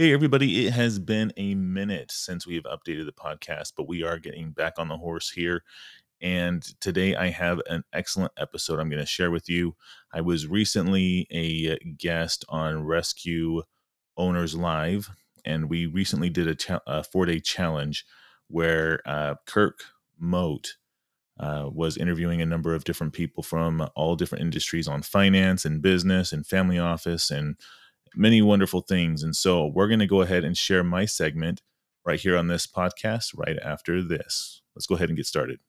Hey, everybody. It has been a minute since we have updated the podcast, but we are getting back on the horse here. And today I have an excellent episode I'm going to share with you. I was recently a guest on Rescue Owners Live, and we recently did a, cha- a four day challenge where uh, Kirk Mote uh, was interviewing a number of different people from all different industries on finance and business and family office and many wonderful things. And so we're going to go ahead and share my segment right here on this podcast right after this. Let's go ahead and get started.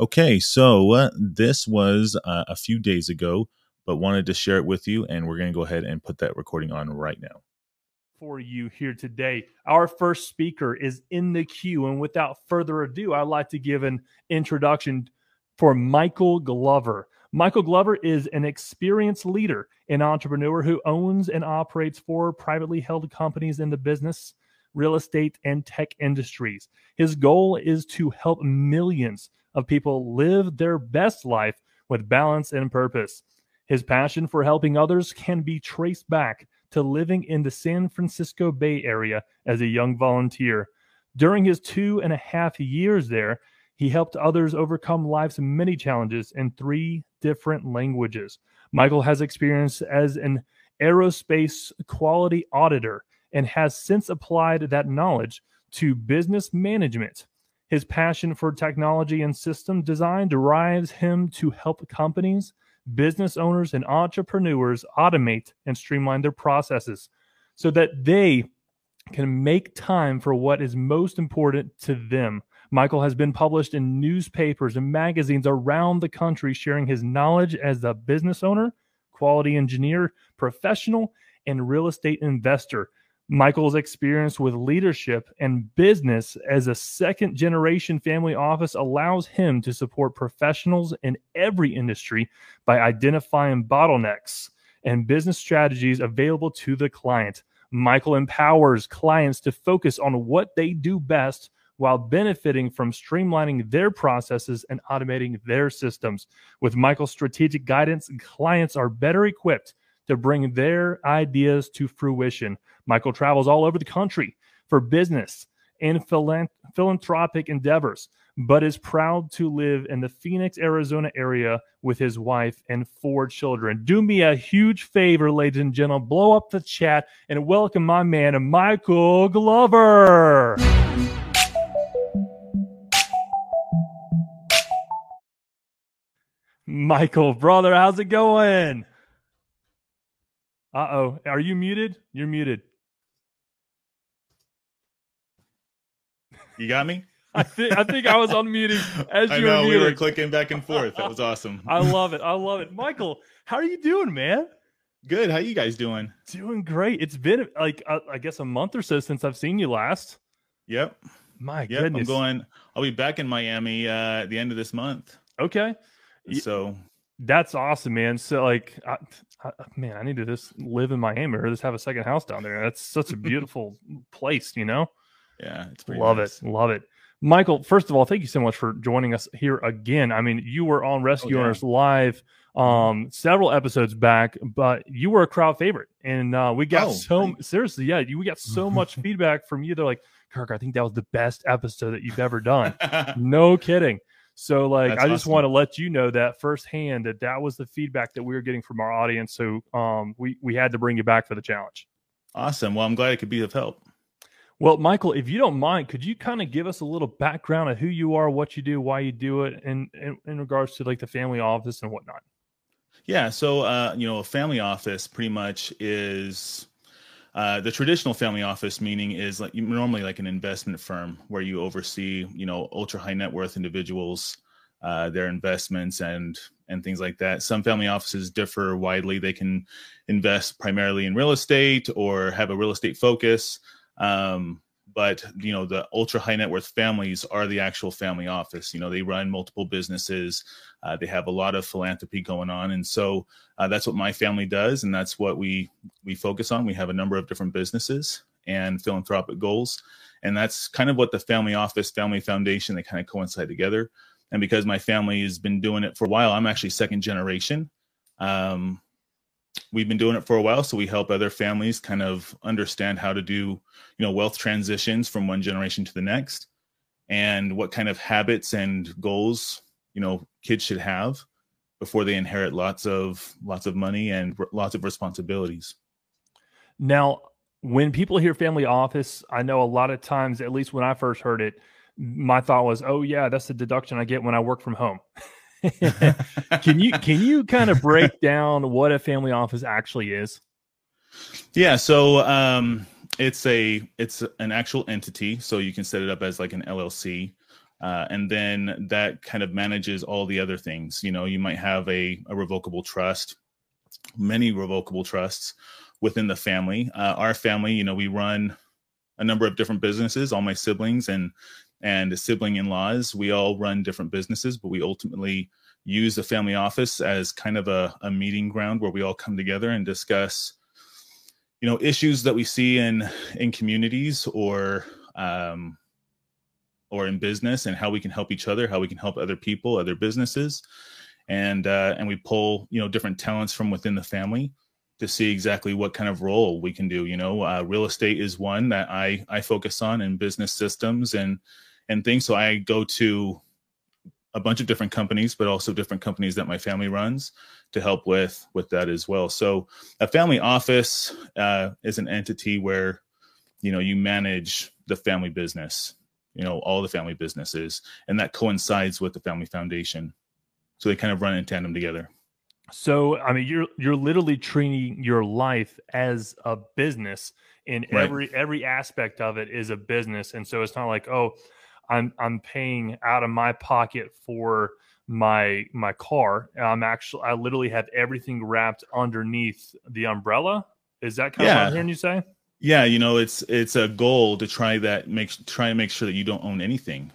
Okay, so uh, this was uh, a few days ago, but wanted to share it with you, and we're going to go ahead and put that recording on right now for you here today. Our first speaker is in the queue. And without further ado, I'd like to give an introduction for Michael Glover. Michael Glover is an experienced leader and entrepreneur who owns and operates four privately held companies in the business, real estate, and tech industries. His goal is to help millions of people live their best life with balance and purpose. His passion for helping others can be traced back to living in the San Francisco Bay Area as a young volunteer. During his two and a half years there, he helped others overcome life's many challenges in three different languages. Michael has experience as an aerospace quality auditor and has since applied that knowledge to business management. His passion for technology and system design drives him to help companies business owners and entrepreneurs automate and streamline their processes so that they can make time for what is most important to them. Michael has been published in newspapers and magazines around the country, sharing his knowledge as a business owner, quality engineer, professional, and real estate investor. Michael's experience with leadership and business as a second generation family office allows him to support professionals in every industry by identifying bottlenecks and business strategies available to the client. Michael empowers clients to focus on what they do best while benefiting from streamlining their processes and automating their systems. With Michael's strategic guidance, clients are better equipped to bring their ideas to fruition. Michael travels all over the country for business and philanthropic endeavors, but is proud to live in the Phoenix, Arizona area with his wife and four children. Do me a huge favor, ladies and gentlemen, blow up the chat and welcome my man, Michael Glover. Michael, brother, how's it going? Uh oh. Are you muted? You're muted. You got me? I think I think I was unmuting as you I know were we were clicking back and forth. That was awesome. I love it. I love it. Michael, how are you doing, man? Good. How you guys doing? Doing great. It's been like uh, I guess a month or so since I've seen you last. Yep. My yep, goodness. I'm going. I'll be back in Miami uh, at the end of this month. Okay. So that's awesome, man. So like, I, I, man, I need to just live in Miami or just have a second house down there. That's such a beautiful place, you know. Yeah, it's love nice. it, love it. Michael, first of all, thank you so much for joining us here again. I mean, you were on Rescue oh. Owners Live Mm-hmm. um several episodes back but you were a crowd favorite and uh we got oh, so seriously yeah we got so much feedback from you they're like kirk i think that was the best episode that you've ever done no kidding so, like, That's I just awesome. want to let you know that firsthand that that was the feedback that we were getting from our audience. So, um, we we had to bring you back for the challenge. awesome. Well, I'm glad it could be of help. Well, Michael, if you don't mind, could you kind of give us a little background of who you are, what you do, why you do it, and in, regards to like the family office and whatnot? Yeah. So, uh, you know, a family office pretty much is uh, the traditional family office meaning is like normally like an investment firm where you oversee, you know, ultra high net worth individuals, uh, their investments and and things like that. Some family offices differ widely. They can invest primarily in real estate or have a real estate focus. Um, but you know the ultra high net worth families are the actual family office. You know they run multiple businesses. Uh, they have a lot of philanthropy going on. And so uh, that's what my family does. And that's what we we focus on. We have a number of different businesses and philanthropic goals. And that's kind of what the family office family foundation they kind of coincide together. And because my family has been doing it for a while, I'm actually second generation. Um, we've been doing it for a while, so we help other families kind of understand how to do, you know, wealth transitions from one generation to the next, and what kind of habits and goals you know kids should have before they inherit lots of lots of money and r- lots of responsibilities. Now, when people hear family office, I know a lot of times, at least when I first heard it, my thought was, "Oh yeah, that's the deduction I get when I work from home." can you can you kind of break down what a family office actually is? Yeah, so um, it's a it's an actual entity, so you can set it up as like an LLC, uh, and then that kind of manages all the other things. You know, you might have a, a revocable trust, many revocable trusts within the family. Uh, our family, you know, we run a number of different businesses. All my siblings and and sibling in-laws we all run different businesses but we ultimately use the family office as kind of a, a meeting ground where we all come together and discuss you know issues that we see in in communities or um, or in business and how we can help each other how we can help other people other businesses. And uh, and we pull you know different talents from within the family to see exactly what kind of role we can do you know. Uh, real estate is one that i i focus on in business systems and and things. So I go to a bunch of different companies, but also different companies that my family runs to help with with that as well. So a family office uh, is an entity where you know you manage the family business, you know all the family businesses, and that coincides with the family foundation. So they kind of run in tandem together. So I mean, you're you're literally treating your life as a business, and right. every every aspect of it is a business, and so it's not like oh I'm I'm paying out of my pocket for my my car. I'm actually I literally have everything wrapped underneath the umbrella. Is that kind yeah. of what I'm hearing you say? Yeah, you know, it's it's a goal to try that make try and make sure that you don't own anything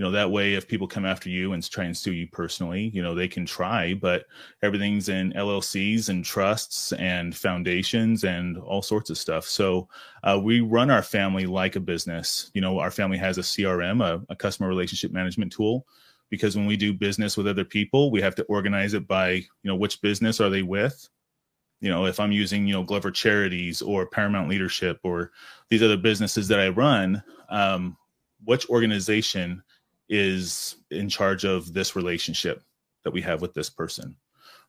you know that way if people come after you and try and sue you personally you know they can try but everything's in llcs and trusts and foundations and all sorts of stuff. So uh, we run our family like a business. You know our family has a crm a, a customer relationship management tool because when we do business with other people we have to organize it by you know which business are they with? You know if i'm using you know glover charities or paramount leadership or these other businesses that i run um, which organization is in charge of this relationship that we have with this person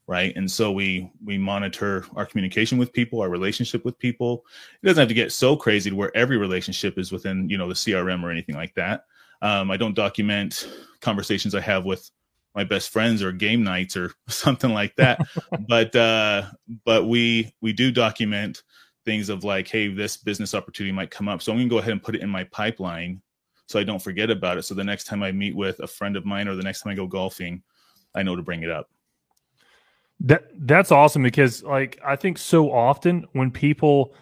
right? And so we we monitor our communication with people our relationship with people. It doesn't have to get so crazy to where every relationship is within you know the crm or anything like that. Um, i don't document conversations i have with my best friends or game nights or something like that. But uh but we we do document things of like hey this business opportunity might come up. So i'm to go ahead and put it in my pipeline so I don't forget about it. So the next time I meet with a friend of mine or the next time I go golfing, I know to bring it up. That that's awesome because like I think so often when people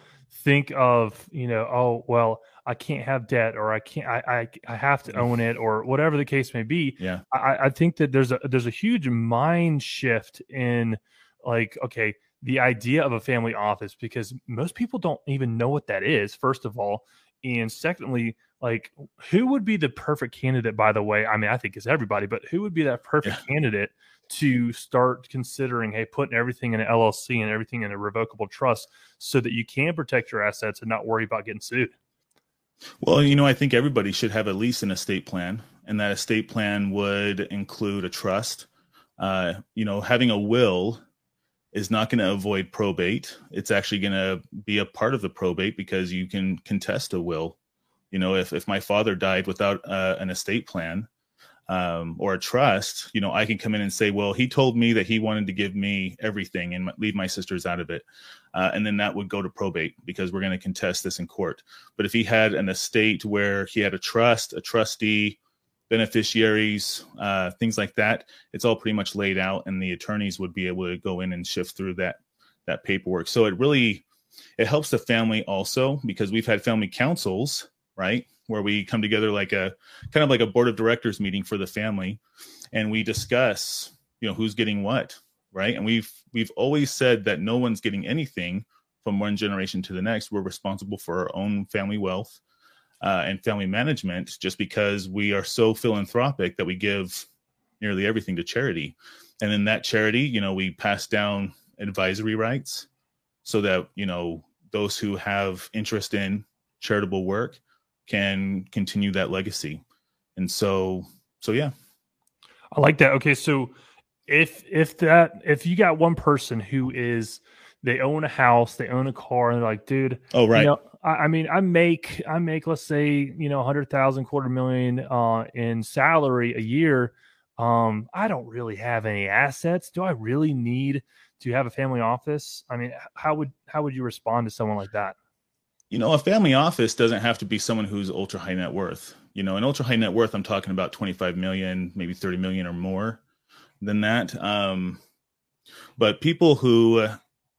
think of, you know, oh well, I can't have debt or I can't I I, I have to own it or whatever the case may be. Yeah. I, I think that there's a there's a huge mind shift in like, okay, the idea of a family office because most people don't even know what that is, first of all. And secondly, like who would be the perfect candidate by the way? I mean i think it's everybody but who would be that perfect yeah. candidate to start considering hey putting everything in an llc and everything in a revocable trust so that you can protect your assets and not worry about getting sued? Well you know i think everybody should have at least an estate plan and that estate plan would include a trust. Uh, you know having a will is not going to avoid probate. It's actually going to be a part of the probate because you can contest a will you know if, if my father died without uh, an estate plan um, or a trust you know i can come in and say well he told me that he wanted to give me everything and leave my sisters out of it. Uh, and then that would go to probate because we're going to contest this in court. But if he had an estate where he had a trust a trustee beneficiaries uh, things like that it's all pretty much laid out and the attorneys would be able to go in and shift through that that paperwork. So it really it helps the family also because we've had family councils right? Where we come together like a kind of like a board of directors meeting for the family and we discuss, you know, who's getting what, right? And we've we've always said that no one's getting anything from one generation to the next. We're responsible for our own family wealth uh, and family management just because we are so philanthropic that we give nearly everything to charity. And in that charity, you know, we pass down advisory rights so that, you know, those who have interest in charitable work can continue that legacy. And so, so yeah. I like that. Okay. So if, if that, if you got one person who is, they own a house, they own a car, and they're like, dude, oh, right. You know, I, I mean, I make, I make, let's say, you know, a hundred thousand, quarter million, uh, in salary a year um, I don't really have any assets. Do I really need to have a family office? I mean, how would how would you respond to someone like that? You know, a family office doesn't have to be someone who's ultra high net worth. You know, an ultra high net worth, I'm talking about 25 million, maybe 30 million or more than that. Um, but people who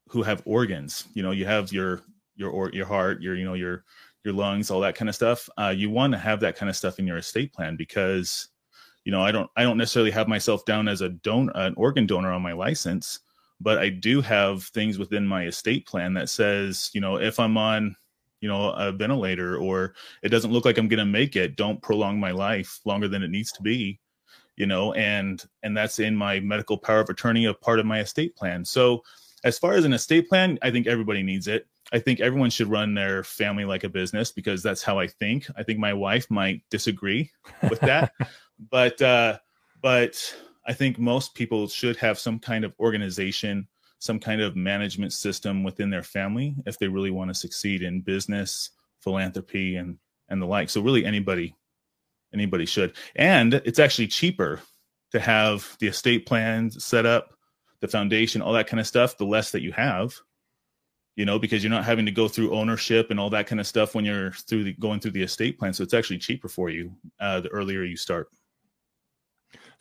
who have organs, you know, you have your your or your heart, your you know your your lungs, all that kind of stuff. Uh, you want to have that kind of stuff in your estate plan because you know, I don't I don't necessarily have myself down as a don an organ donor on my license, but I do have things within my estate plan that says, you know, if I'm on, you know, a ventilator or it doesn't look like I'm going to make it, don't prolong my life longer than it needs to be, you know, and and that's in my medical power of attorney a part of my estate plan. So, as far as an estate plan, I think everybody needs it. I think everyone should run their family like a business because that's how I think. I think my wife might disagree with that, but uh, but I think most people should have some kind of organization, some kind of management system within their family if they really want to succeed in business, philanthropy, and and the like. So really, anybody anybody should, and it's actually cheaper to have the estate plans set up, the foundation, all that kind of stuff. The less that you have, you know, because you're not having to go through ownership and all that kind of stuff when you're through the, going through the estate plan. So it's actually cheaper for you uh, the earlier you start.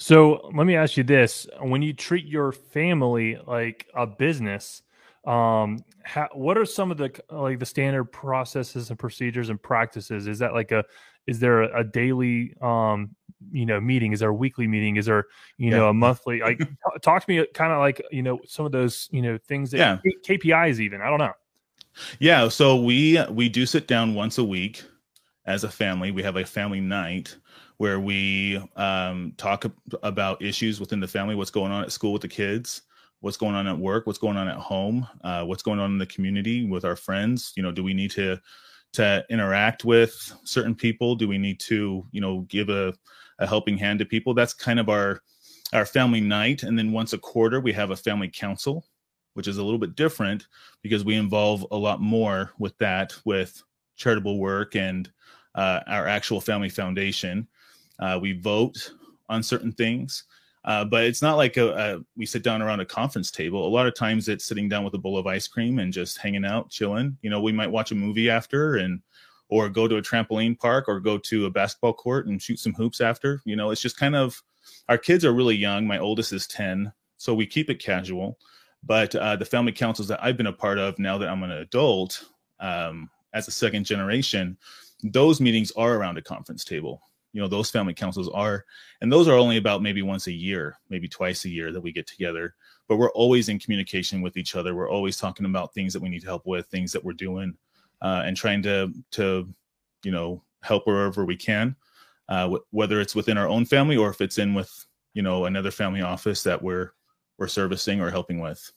So let me ask you this: When you treat your family like a business, um, how, what are some of the like the standard processes and procedures and practices? Is that like a is there a, a daily um you know meeting? Is there a weekly meeting? Is there you yeah. know a monthly? Like talk to me kind of like you know some of those you know things that yeah. KPIs even. I don't know. Yeah, so we we do sit down once a week as a family. We have a family night where we um, talk about issues within the family, what's going on at school with the kids, what's going on at work, what's going on at home, uh, what's going on in the community with our friends. You know, do we need to to interact with certain people? Do we need to, you know, give a, a helping hand to people? That's kind of our our family night, and then once a quarter we have a family council, which is a little bit different because we involve a lot more with that with charitable work and uh, our actual family foundation. Uh, we vote on certain things, uh, but it's not like a, a, we sit down around a conference table. A lot of times it's sitting down with a bowl of ice cream and just hanging out, chilling. You know, we might watch a movie after and or go to a trampoline park or go to a basketball court and shoot some hoops after. You know, it's just kind of our kids are really young. My oldest is 10, so we keep it casual. But uh, the family councils that I've been a part of now that I'm an adult, um, as a second generation, those meetings are around a conference table you know those family councils are and those are only about maybe once a year maybe twice a year that we get together. But we're always in communication with each other. We're always talking about things that we need help with things that we're doing uh, and trying to to you know help wherever we can uh, w- whether it's within our own family or if it's in with you know another family office that we're we're servicing or helping with.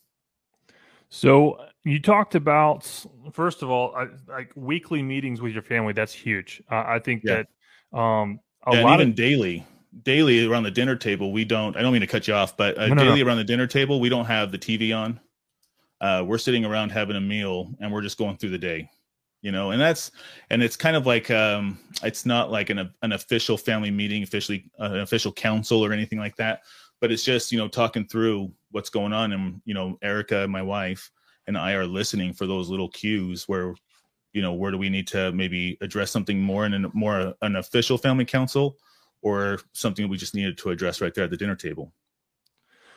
So you talked about first of all like weekly meetings with your family that's huge. Uh, i think yeah. that um, a yeah, lot even of daily, daily around the dinner table, we don't. I don't mean to cut you off, but uh, no, daily no. around the dinner table, we don't have the TV on. Uh, we're sitting around having a meal, and we're just going through the day, you know. And that's and it's kind of like um, it's not like an an official family meeting, officially uh, an official council or anything like that. But it's just you know talking through what's going on, and you know Erica, my wife, and I are listening for those little cues where you know where do we need to maybe address something more in a more an official family council or something we just needed to address right there at the dinner table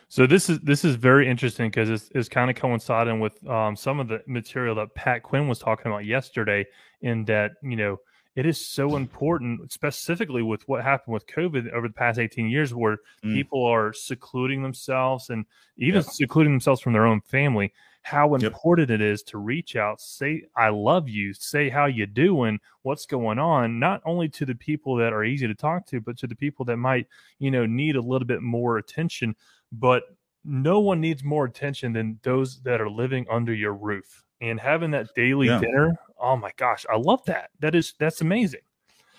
so this is this is very interesting because it's, it's kind of coinciding with um, some of the material that pat quinn was talking about yesterday in that you know it is so important specifically with what happened with covid over the past 18 years where mm. people are secluding themselves and even yeah. secluding themselves from their own family how important yep. it is to reach out, say I love you, say how you doing, what's going on, not only to the people that are easy to talk to, but to the people that might, you know, need a little bit more attention. But no one needs more attention than those that are living under your roof. And having that daily yeah. dinner, oh my gosh, I love that. That is that's amazing.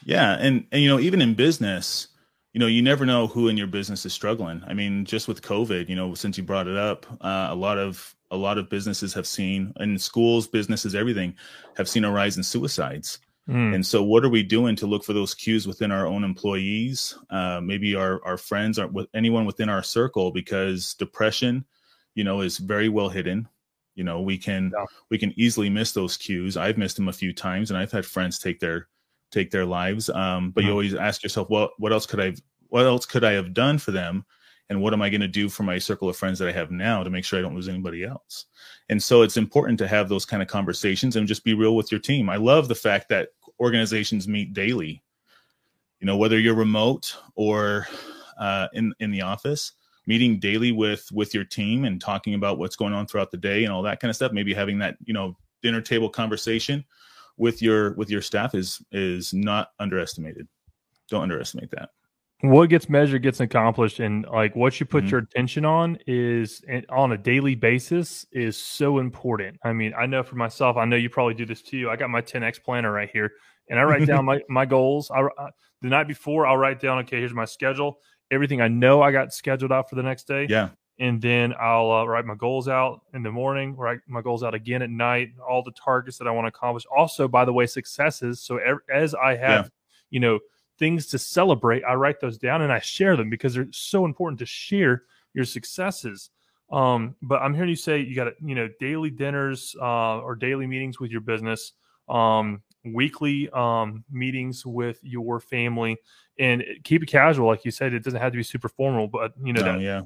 Yeah, and and you know, even in business, you know, you never know who in your business is struggling. I mean, just with COVID, you know, since you brought it up, uh, a lot of a lot of businesses have seen, in schools, businesses, everything, have seen a rise in suicides. Mm. And so, what are we doing to look for those cues within our own employees, uh, maybe our our friends, or with anyone within our circle? Because depression, you know, is very well hidden. You know, we can yeah. we can easily miss those cues. I've missed them a few times, and I've had friends take their take their lives. Um, but mm-hmm. you always ask yourself, well, what else could I what else could I have done for them? And what am I going to do for my circle of friends that I have now to make sure I don't lose anybody else? And so it's important to have those kind of conversations and just be real with your team. I love the fact that organizations meet daily. You know, whether you're remote or uh, in in the office, meeting daily with with your team and talking about what's going on throughout the day and all that kind of stuff. Maybe having that you know dinner table conversation with your with your staff is is not underestimated. Don't underestimate that. What gets measured gets accomplished, and like what you put mm-hmm. your attention on is on a daily basis is so important. I mean, I know for myself, I know you probably do this too. I got my 10x planner right here, and I write down my my goals. I, I, the night before, I'll write down, okay, here's my schedule, everything I know I got scheduled out for the next day. Yeah, and then I'll uh, write my goals out in the morning, write my goals out again at night, all the targets that I want to accomplish. Also, by the way, successes. So as I have, yeah. you know, things to celebrate, I write those down and I share them because they're so important to share your successes. Um, but I'm hearing you say you got you know daily dinners uh, or daily meetings with your business, um, weekly um, meetings with your family, and keep it casual, like you said. It doesn't have to be super formal, but you know no, that yeah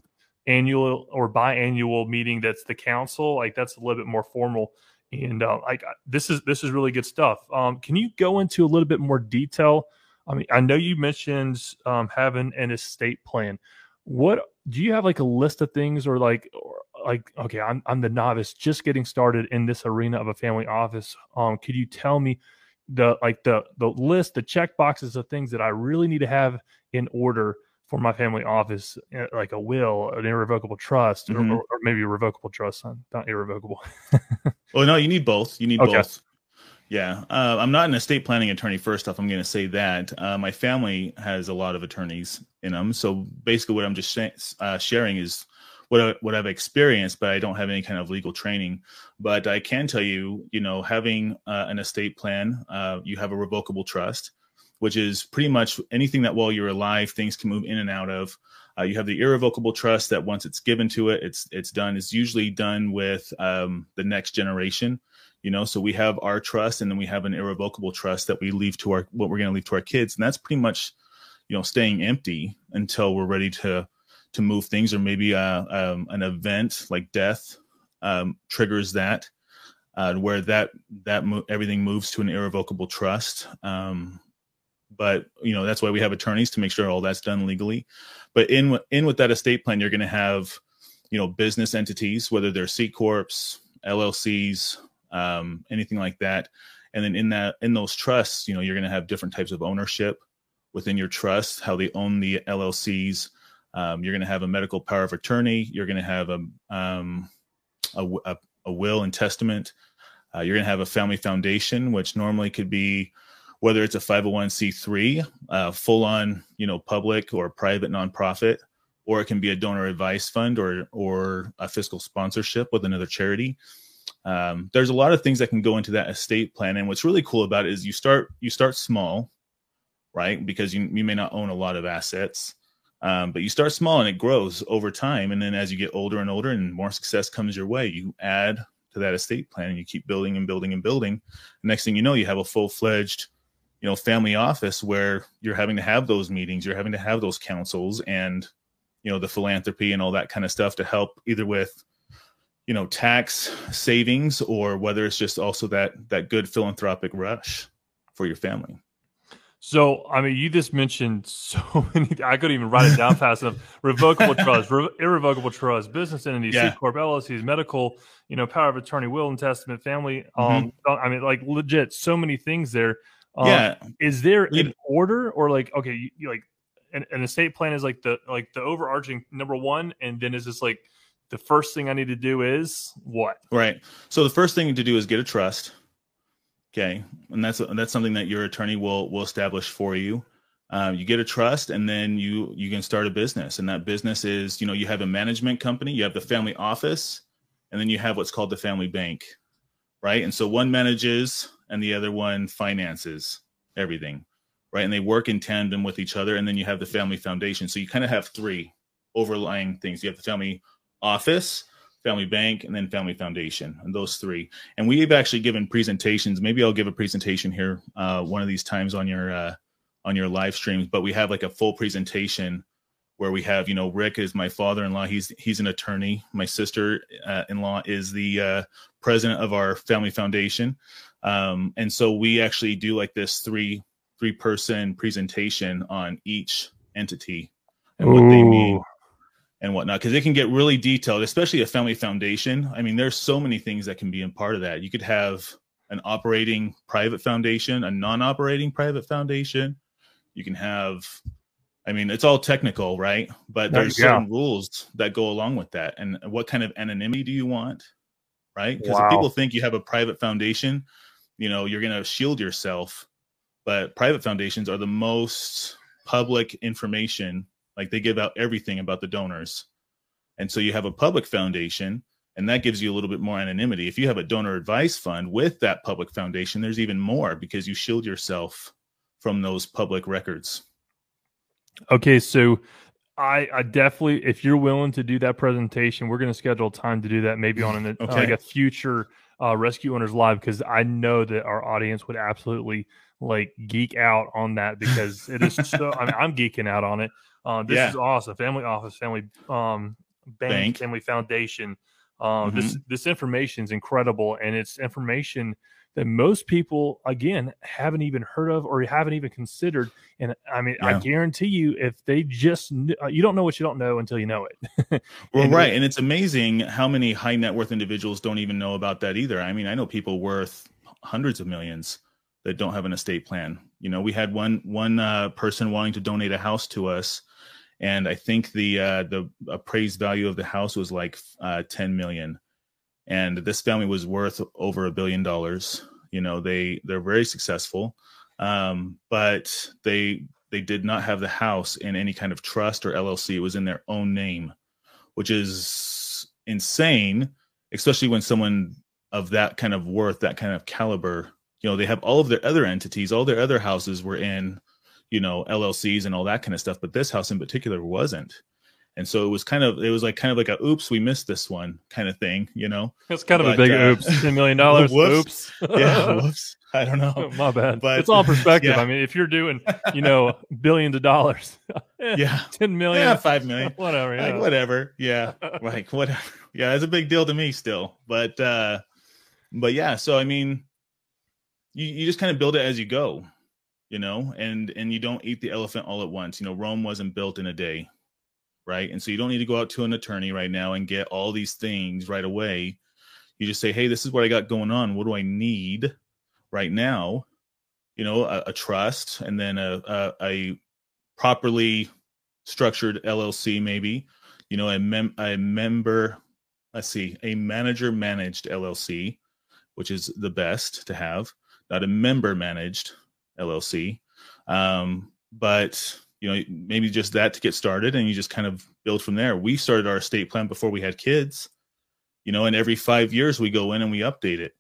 annual or biannual meeting that's the council like that's a little bit more formal and uh, like this is this is really good stuff um, can you go into a little bit more detail i mean i know you mentioned um, having an estate plan what do you have like a list of things or like or like okay I'm, I'm the novice just getting started in this arena of a family office um could you tell me the like the the list the check boxes of things that i really need to have in order for my family office, eh, like a will, an irrevocable trust, mm-hmm. or, or, maybe a revocable trust, not irrevocable. well, no, you need both. You need okay. both. Yeah, uh, I'm not an estate planning attorney. First off, I'm going to say that uh, my family has a lot of attorneys in them. So basically, what I'm just sh- uh, sharing is what I, what I've experienced, but I don't have any kind of legal training. But I can tell you, you know, having uh, an estate plan, uh, you have a revocable trust which is pretty much anything that while you're alive, things can move in and out of. Uh, you have the irrevocable trust that once it's given to it, it's it's done. It's usually done with um, the next generation. You know, so we have our trust, and then we have an irrevocable trust that we leave to our what we're going to leave to our kids, and that's pretty much, you know, staying empty until we're ready to to move things, or maybe uh, um, an event like death um, triggers that, uh, where that that mo- everything moves to an irrevocable trust. Um, but you know that's why we have attorneys to make sure all that's done legally. But in in with that estate plan you're going to have you know business entities whether they're c corps llcs um, anything like that. And then in that in those trusts you know you're going to have different types of ownership within your trust how they own the llcs um, you're going to have a medical power of attorney. You're going to have a, um, a, a, a will and testament. Uh, you're going to have a family foundation which normally could be whether it's a 501c3, uh, full on, you know, public or private nonprofit, or it can be a donor advice fund or or a fiscal sponsorship with another charity. Um, there's a lot of things that can go into that estate plan, and what's really cool about it is you start you start small, right? Because you you may not own a lot of assets, um, but you start small and it grows over time, and then as you get older and older and more success comes your way, you add to that estate plan and you keep building and building and building. The next thing you know, you have a full fledged you know family office where you're having to have those meetings you're having to have those councils and you know the philanthropy and all that kind of stuff to help either with you know tax savings or whether it's just also that that good philanthropic rush for your family So, I mean, you just mentioned so many. I couldn't even write it down fast enough. Revocable trust, re- irrevocable trust, business entities, Yeah. C corp, LLCs, medical, you know, power of attorney, will and testament, family. Mm-hmm. Um, I mean, like legit, so many things there. Um, yeah, Is there an order or like okay, you, you like an, an estate plan is like the like the overarching number one, and then is this like the first thing I need to do is what? right. So the first thing to do is get a trust. Okay, and that's that's something that your attorney will will establish for you. Um, you get a trust, and then you you can start a business, and that business is you know you have a management company, you have the family office, and then you have what's called the family bank, right? And so one manages, and the other one finances everything, right? And they work in tandem with each other, and then you have the family foundation. So you kind of have three overlying things. You have the family office, family bank, and then family foundation, and those three. And we've actually given presentations. Maybe I'll give a presentation here uh, one of these times on your uh, on your live streams. But we have like a full presentation where we have, you know, Rick is my father-in-law. He's he's an attorney. My sister-in-law is the uh, president of our family foundation. Um, and so we actually do like this three three person presentation on each entity and what they mean. And whatnot because it can get really detailed especially a family foundation. I mean there's so many things that can be in part of that. You could have an operating private foundation a non-operating private foundation. You can have i mean it's all technical right? But there's certain rules that go along with that. And what kind of anonymity do you want right? Because Wow. if people think you have a private foundation you know you're going to shield yourself. But private foundations are the most public information like they give out everything about the donors and so you have a public foundation and that gives you a little bit more anonymity if you have a donor advice fund with that public foundation there's even more because you shield yourself from those public records Okay, so I, I definitely, if you're willing to do that presentation, we're going to schedule time to do that maybe on an Okay. like a future uh, Rescue Owners Live because I know that our audience would absolutely like geek out on that because it is so. I mean, I'm geeking out on it. Uh, this Yeah. is awesome. Family office, family um, bank, Bank. family foundation. Um, This this information is incredible, and it's information that most people again haven't even heard of or haven't even considered. And I mean, I guarantee you, if they just kn- uh, you don't know what you don't know until you know it. Well, And- right, and it's amazing how many high net worth individuals don't even know about that either. I mean, I know people worth hundreds of millions that don't have an estate plan. You know, we had one one uh, person wanting to donate a house to us, and I think the uh, the appraised value of the house was like uh, ten million, and this family was worth over a billion dollars. You know, they they're very successful, um, but they they did not have the house in any kind of trust or LLC. It was in their own name which is insane, especially when someone of that kind of worth, that kind of caliber, you know, they have all of their other entities, all their other houses were in, you know, LLCs and all that kind of stuff, but this house in particular wasn't. And so it was kind of, it was like kind of like a oops, we missed this one kind of thing, you know? It's kind of a big uh, oops, ten million dollars. Oops. Yeah, whoops. I don't know. My bad. But- it's all perspective. yeah. I mean, if you're doing, you know, billions of dollars, eh, Yeah. ten million, Yeah, five million. whatever. like whatever yeah like whatever yeah it's a big deal to me still but uh but yeah so i mean you, you just kind of build it as you go you know and and you don't eat the elephant all at once. You know rome wasn't built in a day right? And so you don't need to go out to an attorney right now and get all these things right away. You just say hey this is what i got going on. What do i need right now? You know a, a trust and then a, a a properly structured llc maybe you know a, mem- a member let's see a manager managed llc which is the best to have not a member managed llc um, but you know maybe just that to get started and you just kind of build from there. We started our estate plan before we had kids you know and every five years we go in and we update it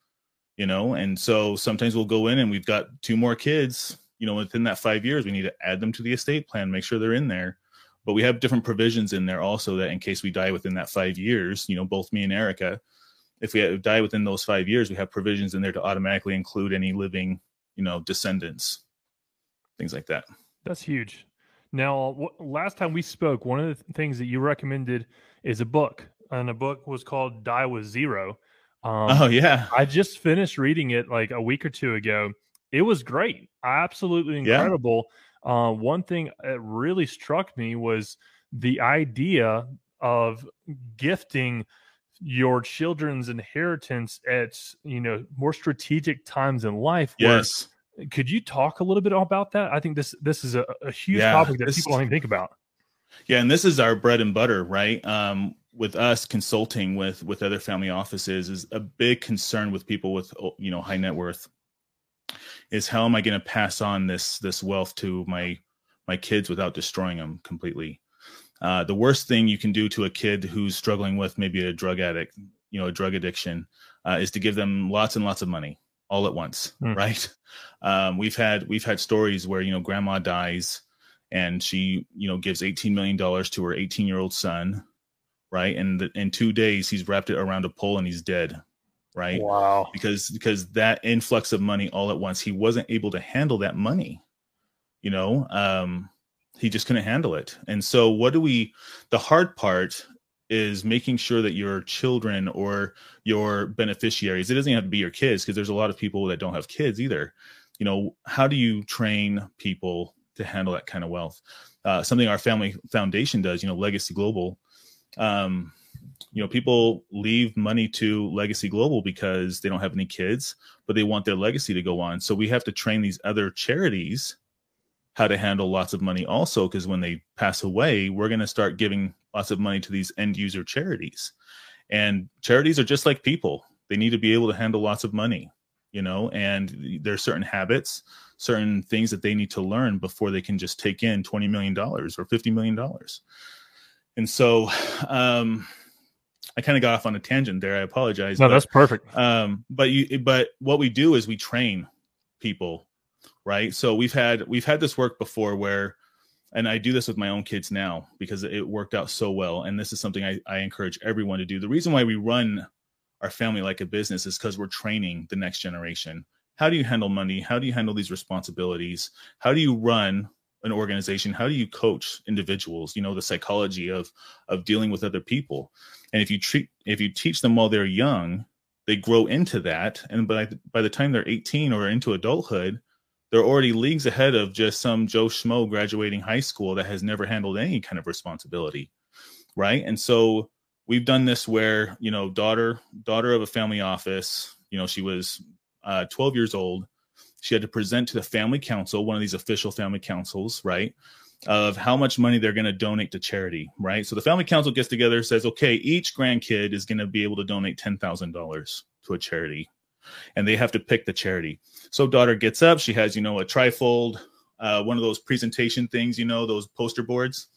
you know and so sometimes we'll go in and we've got two more kids you know within that five years. We need to add them to the estate plan make sure they're in there. But we have different provisions in there also that in case we die within that five years you know both me and erica if we die within those five years we have provisions in there to automatically include any living you know descendants things like that That's huge. Now, last time we spoke, one of the th- things that you recommended is a book, and the book was called "Die with Zero. Um, oh yeah I just finished reading it like a week or two ago, it was great, absolutely incredible. Yeah. Uh, one thing that really struck me was the idea of gifting your children's inheritance at you know more strategic times in life. Yes. Could you talk a little bit about that? I think this this is a, a huge yeah, topic that people don't even think about. Yeah, and this is our bread and butter, right? Um, with us consulting with with other family offices is a big concern with people with you know high net worth is how am I going to pass on this this wealth to my my kids without destroying them completely? Uh, the worst thing you can do to a kid who's struggling with maybe a drug addict, you know, a drug addiction, uh, is to give them lots and lots of money all at once, mm. right? Um, we've had we've had stories where you know grandma dies and she you know gives 18 million dollars to her 18 year old son, right? And the, in two days he's wrapped it around a pole and he's dead, right? Wow! Because because that influx of money all at once, he wasn't able to handle that money, you know. Um, he just couldn't handle it. And so what do we the hard part is making sure that your children or your beneficiaries, it doesn't have to be your kids because there's a lot of people that don't have kids either. You know, how do you train people to handle that kind of wealth? Uh, something our family foundation does, you know, Legacy Global. Um, you know, people leave money to Legacy Global because they don't have any kids, but they want their legacy to go on. So we have to train these other charities how to handle lots of money also because when they pass away we're going to start giving lots of money to these end user charities and charities are just like people they need to be able to handle lots of money you know and there are certain habits certain things that they need to learn before they can just take in 20 million dollars or 50 million dollars and so um I kind of got off on a tangent there. I apologize. No, but, that's perfect. Um, but you, but what we do is we train people right? So we've had we've had this work before where and i do this with my own kids now because it worked out so well. And this is something i, I encourage everyone to do. The reason why we run our family like a business is because we're training the next generation. How do you handle money? How do you handle these responsibilities? How do you run an organization? How do you coach individuals? You know the psychology of of dealing with other people. And if you treat if you teach them while they're young they grow into that. And by by the time they're 18 or into adulthood they're already leagues ahead of just some Joe Schmo graduating high school that has never handled any kind of responsibility, right? And so we've done this where you know daughter daughter of a family office, you know she was uh, 12 years old. She had to present to the family council, one of these official family councils, right? Of how much money they're going to donate to charity, right? So the family council gets together, says, okay, each grandkid is going to be able to donate ten thousand dollars to a charity, and they have to pick the charity. So daughter gets up, she has, you know, a trifold, uh, one of those presentation things, you know, those poster boards,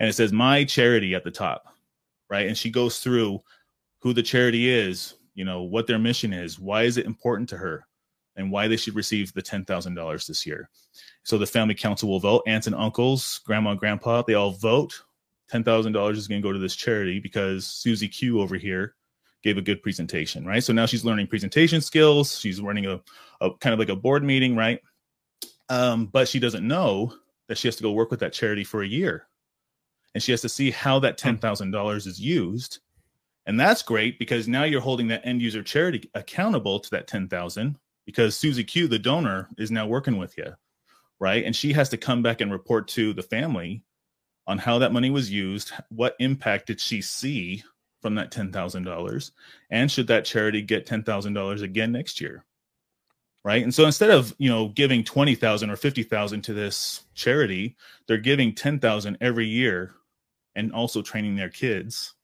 and it says my charity at the top, right? And she goes through who the charity is, you know, what their mission is, why is it important to her, and why they should receive the $10,000 this year. So the family council will vote, aunts and uncles, grandma and grandpa, they all vote. $10,000 is going to go to this charity because Susie Q over here gave a good presentation, right? So now she's learning presentation skills. She's running a, a kind of like a board meeting, right? Um, but she doesn't know that she has to go work with that charity for a year, and she has to see how that thousand dollars is used. And that's great because now you're holding that end user charity accountable to that ten thousand because Susie Q, the donor, is now working with you, right? And she has to come back and report to the family on how that money was used, what impact did she see from that $10,000? And should that charity get $10,000 again next year? Right. And so instead of, you know, giving 20,000 or 50,000 to this charity, they're giving 10,000 every year and also training their kids.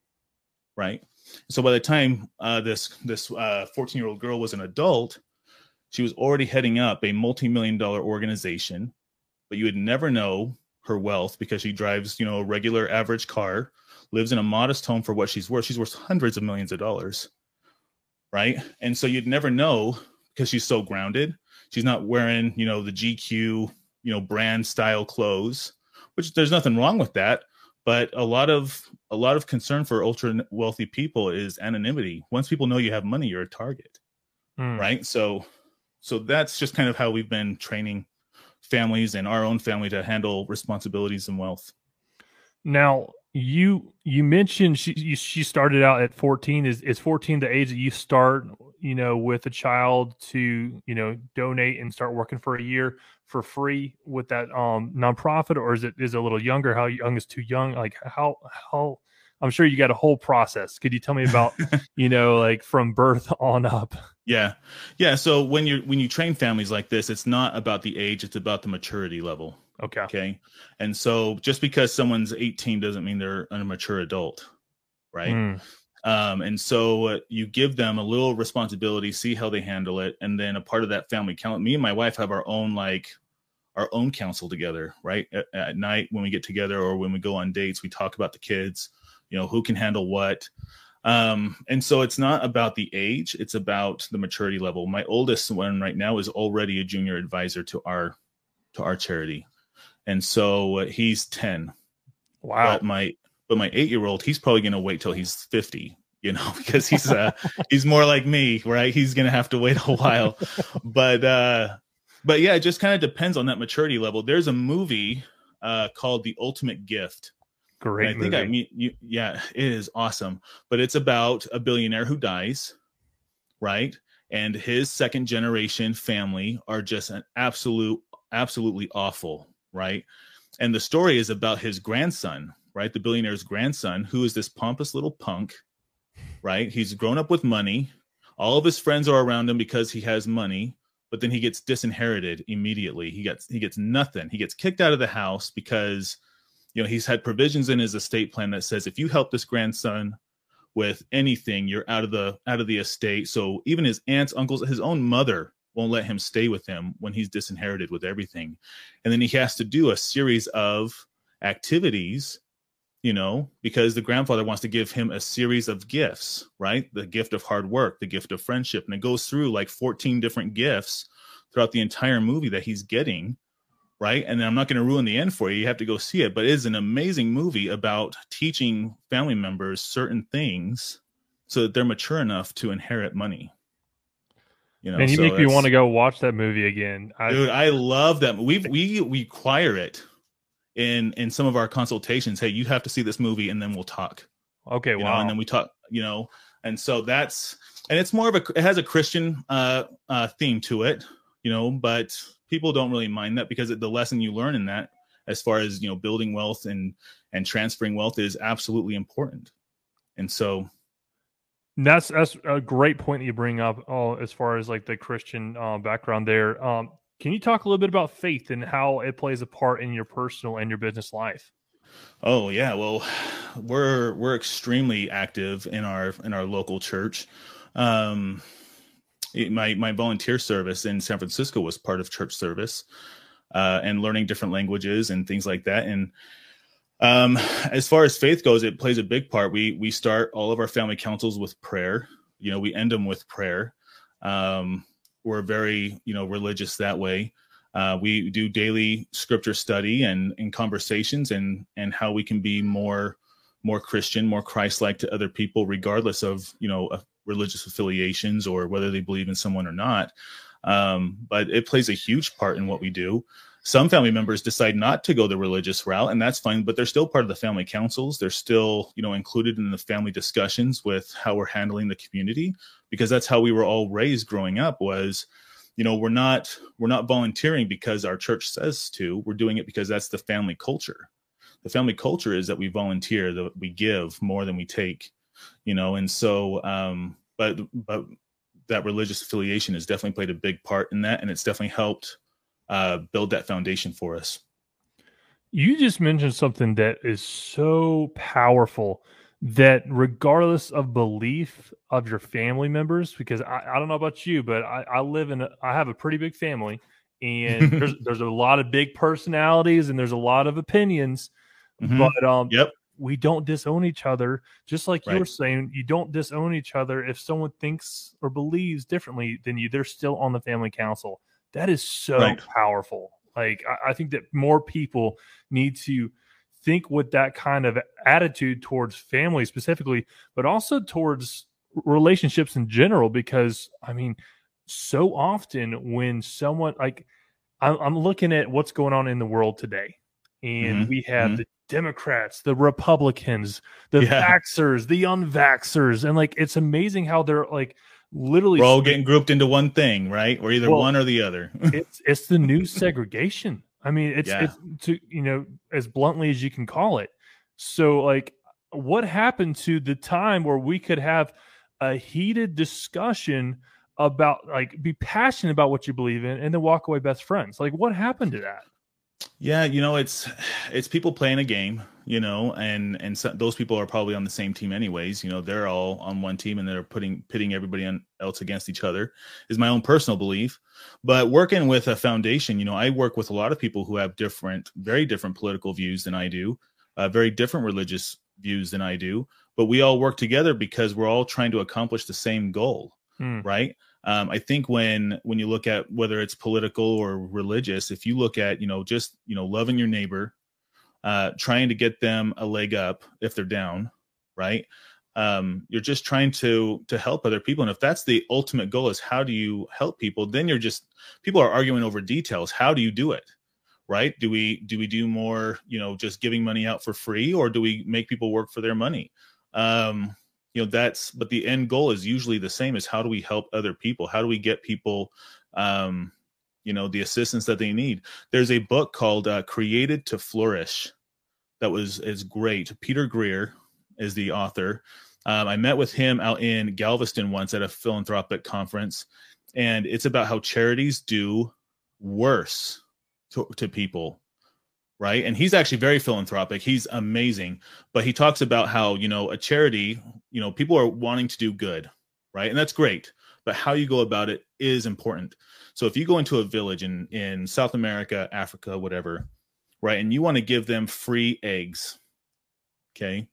Right. So by the time uh, this this 14 uh, year old girl was an adult, she was already heading up a multi million dollar organization, but you would never know her wealth because she drives, you know, a regular average car lives in a modest home for what she's worth. She's worth hundreds of millions of dollars. Right. And so you'd never know because she's so grounded. She's not wearing, you know, the GQ, you know, brand style clothes, which there's nothing wrong with that. But a lot of a lot of concern for ultra wealthy people is anonymity. Once people know you have money, you're a target. Mm. Right. So so that's just kind of how we've been training families and our own family to handle responsibilities and wealth. Now, you you mentioned she you, she started out at 14 is is 14 the age that you start you know with a child to you know donate and start working for a year for free with that um nonprofit? Or is it is it a little younger? How young is too young? Like how how i'm sure you got a whole process. Could you tell me about you know like from birth on up yeah yeah so when you're when you train families like this it's not about the age it's about the maturity level Okay. Okay. And so just because someone's 18 doesn't mean they're a mature adult. Right. Mm. Um, and so uh, you give them a little responsibility, see how they handle it. And then a part of that family count, me and my wife have our own, like, our own counsel together, right? At, at night when we get together or when we go on dates, we talk about the kids, you know, who can handle what. Um, and so it's not about the age, it's about the maturity level. My oldest one right now is already a junior advisor to our to our charity. And so uh, he's 10 wow. But my but my eight year old he's probably going to wait till he's 50 you know because he's uh he's more like me right? He's going to have to wait a while. But uh but yeah it just kind of depends on that maturity level. There's a movie uh called the ultimate gift great i think movie. i mean you yeah it is awesome but it's about a billionaire who dies right and his second generation family are just an absolute absolutely awful right? And the story is about his grandson, right? The billionaire's grandson, who is this pompous little punk, right? He's grown up with money. All of his friends are around him because he has money, but then he gets disinherited immediately. He gets he gets nothing. He gets kicked out of the house because you know he's had provisions in his estate plan that says if you help this grandson with anything, you're out of the out of the estate. So even his aunts, uncles, his own mother won't let him stay with him when he's disinherited with everything. And then he has to do a series of activities, you know, because the grandfather wants to give him a series of gifts, right? The gift of hard work, the gift of friendship. And it goes through like 14 different gifts throughout the entire movie that he's getting, right? And I'm not going to ruin the end for you. You have to go see it. But it is an amazing movie about teaching family members certain things so that they're mature enough to inherit money. You know, and you so make me want to go watch that movie again. I, dude, I love that. We we require it in in some of our consultations. Hey, you have to see this movie, and then we'll talk. Okay, you wow. Know, and then we talk. You know, and so that's and it's more of a it has a Christian uh, uh theme to it. You know, but people don't really mind that because the lesson you learn in that, as far as you know, building wealth and and transferring wealth is absolutely important. And so that's that's a great point that you bring up. Oh, as far as like the Christian uh, background there, um, can you talk a little bit about faith and how it plays a part in your personal and your business life? Oh yeah, well, we're we're extremely active in our in our local church. Um, my my volunteer service in San Francisco was part of church service, uh, and learning different languages and things like that. And um, as far as faith goes, it plays a big part. We we start all of our family councils with prayer. You know, we end them with prayer. Um, we're very you know religious that way. Uh, we do daily scripture study and and conversations and and how we can be more more Christian, more Christ-like to other people, regardless of you know uh, religious affiliations or whether they believe in someone or not. Um, but it plays a huge part in what we do. Some family members decide not to go the religious route, and that's fine, but they're still part of the family councils. They're still, you know, included in the family discussions with how we're handling the community, because that's how we were all raised growing up was, you know, we're not we're not volunteering because our church says to. We're doing it because that's the family culture. The family culture is that we volunteer, that we give more than we take, you know, and so um, but but that religious affiliation has definitely played a big part in that, and it's definitely helped uh, build that foundation for us. You just mentioned something that is so powerful that regardless of belief of your family members, because I, I don't know about you, but I, I live in, a, I have a pretty big family and there's, there's a lot of big personalities and there's a lot of opinions, mm-hmm. but, um, yep. We don't disown each other. Just like right. you were saying, you don't disown each other. If someone thinks or believes differently than you, they're still on the family council. That is so right. powerful. Like I, I think that more people need to think with that kind of attitude towards family specifically, but also towards relationships in general. Because I mean, so often when someone like I'm, I'm looking at what's going on in the world today, and mm-hmm. we have mm-hmm. the Democrats, the Republicans, the Yeah. vaxxers, the unvaxxers, and like it's amazing how they're like literally We're all getting grouped into one thing, right? We're either Well- one or the other. it's it's the new segregation. I mean, it's Yeah. it's to you know as bluntly as you can call it. So like, what happened to the time where we could have a heated discussion about like be passionate about what you believe in and then walk away best friends? Like, what happened to that? Yeah, you know, it's it's people playing a game, you know, and and so, those people are probably on the same team anyways. You know, they're all on one team and they're putting pitting everybody on, else against each other. Is my own personal belief. But working with a foundation, you know, I work with a lot of people who have different, very different political views than I do, uh, very different religious views than I do. But we all work together because we're all trying to accomplish the same goal Hmm. right um, i think when when you look at whether it's political or religious if you look at you know just you know loving your neighbor uh, trying to get them a leg up if they're down right? Um, you're just trying to to help other people. And if that's the ultimate goal is how do you help people then you're just people are arguing over details. How do you do it right? Do we do we do more you know just giving money out for free or do we make people work for their money? Um you know that's but the end goal is usually the same is how do we help other people? How do we get people um you know the assistance that they need? There's a book called uh, created to flourish that was is great. Peter greer is the author. Um, i met with him out in galveston once at a philanthropic conference and it's about how charities do worse to, to people right? And he's actually very philanthropic. He's amazing. But he talks about how you know a charity you know people are wanting to do good right? And that's great. But how you go about it is important. So if you go into a village in in south america africa whatever right and you want to give them free eggs okay?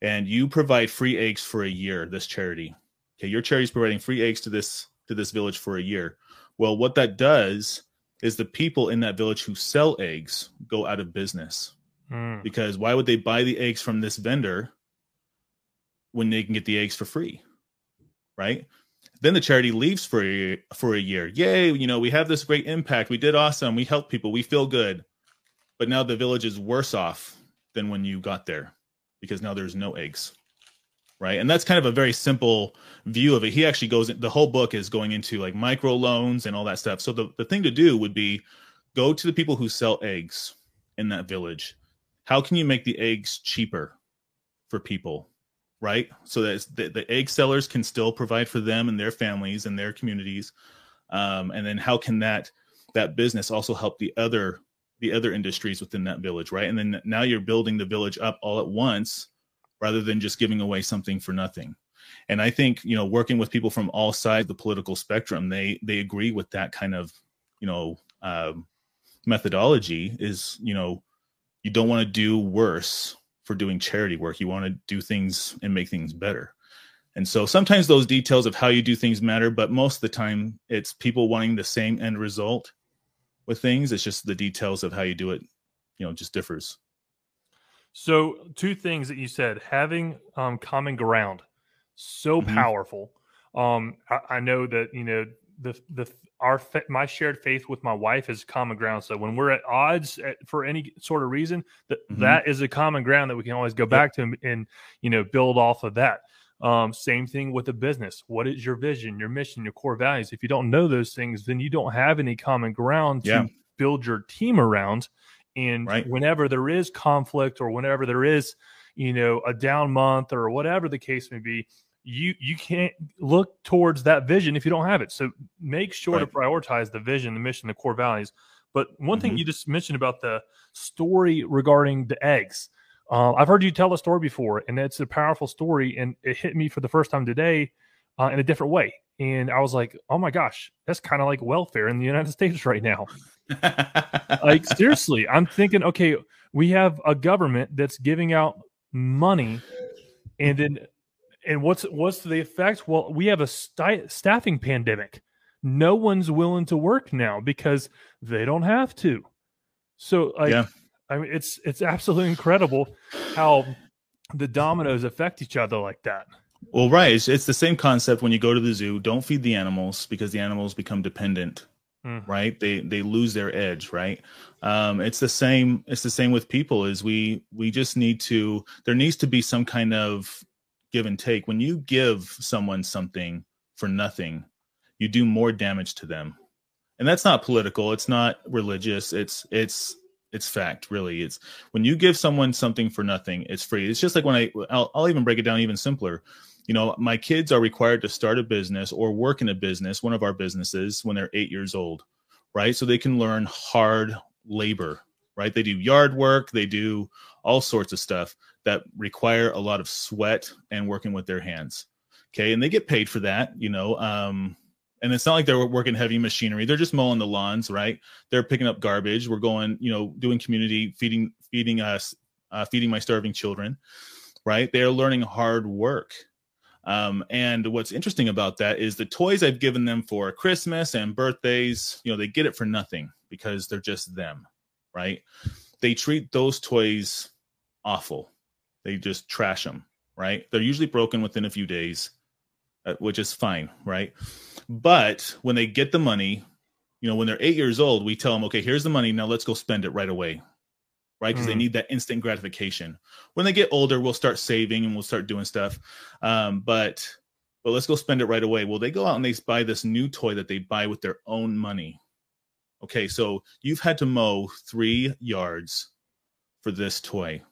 And you provide free eggs for a year this charity okay? Your charity is providing free eggs to this to this village for a year. Well what that does is the people in that village who sell eggs go out of business. Hmm. because why would they buy the eggs from this vendor when they can get the eggs for free right? Then the charity leaves for a, for a year. Yay you know we have this great impact. We did awesome. We helped people. We feel good. But now the village is worse off than when you got there because now there's no eggs right? And that's kind of a very simple view of it. He actually goes the whole book is going into like micro loans and all that stuff. So the, the thing to do would be go to the people who sell eggs in that village. How can you make the eggs cheaper for people right? So that the, the egg sellers can still provide for them and their families and their communities. Um, and then how can that that business also help the other the other industries within that village right? And then now you're building the village up all at once rather than just giving away something for nothing. And i think you know working with people from all sides of the political spectrum they they agree with that kind of you know um, methodology is you know you don't want to do worse for doing charity work. You want to do things and make things better. And so sometimes those details of how you do things matter but most of the time it's people wanting the same end result with things. It's just the details of how you do it you know just differs So, two things that you said having um, common ground, so Mhm. powerful. Um, I, I know that you know the the our my shared faith with my wife is common ground. So when we're at odds at, for any sort of reason, that Mhm. that is a common ground that we can always go back to and, and you know build off of that. Um, same thing with a business. What is your vision, your mission, your core values? If you don't know those things, then you don't have any common ground to build your team around. And Right. whenever there is conflict or whenever there is, you know, a down month or whatever the case may be, you you can't look towards that vision if you don't have it. So make sure to prioritize the vision, the mission, the core values. But one thing Mhm. you just mentioned about the story regarding the eggs, uh, I've heard you tell a story before, and it's a powerful story, and it hit me for the first time today uh, in a different way. And I was like, "Oh my gosh, that's kind of like welfare in the United States right now." Like seriously i'm thinking okay we have a government that's giving out money and then and what's what's the effect well we have a sti- staffing pandemic no one's willing to work now because they don't have to so like Yeah. i mean it's it's absolutely incredible how the dominoes affect each other like that Well, right. It's, it's the same concept when you go to the zoo. Don't feed the animals because the animals become dependent mm. right? They they lose their edge, right? Um, it's the same. It's the same with people. Is we we just need to. There needs to be some kind of give and take. When you give someone something for nothing, you do more damage to them. And that's not political. It's not religious. It's it's it's fact. Really, it's when you give someone something for nothing, it's free. It's just like when I I'll, I'll even break it down even simpler you know my kids are required to start a business or work in a business one of our businesses when they're eight years old right? So they can learn hard labor right? They do yard work they do all sorts of stuff that require a lot of sweat and working with their hands okay? And they get paid for that you know um and it's not like they're working heavy machinery. They're just mowing the lawns right? They're picking up garbage. We're going you know doing community feeding feeding us uh, feeding my starving children right? They're learning hard work um, and what's interesting about that is the toys I've given them for Christmas and birthdays, you know, they get it for nothing because they're just them, right? They treat those toys awful. They just trash them, right? They're usually broken within a few days, uh, which is fine, right? But when they get the money, you know, when they're eight years old, we tell them, okay, here's the money. Now let's go spend it right away right? Because mm. they need that instant gratification. When they get older, we'll start saving and we'll start doing stuff. Um, but but let's go spend it right away. Well, they go out and they buy this new toy that they buy with their own money. Okay, so you've had to mow three yards for this toy.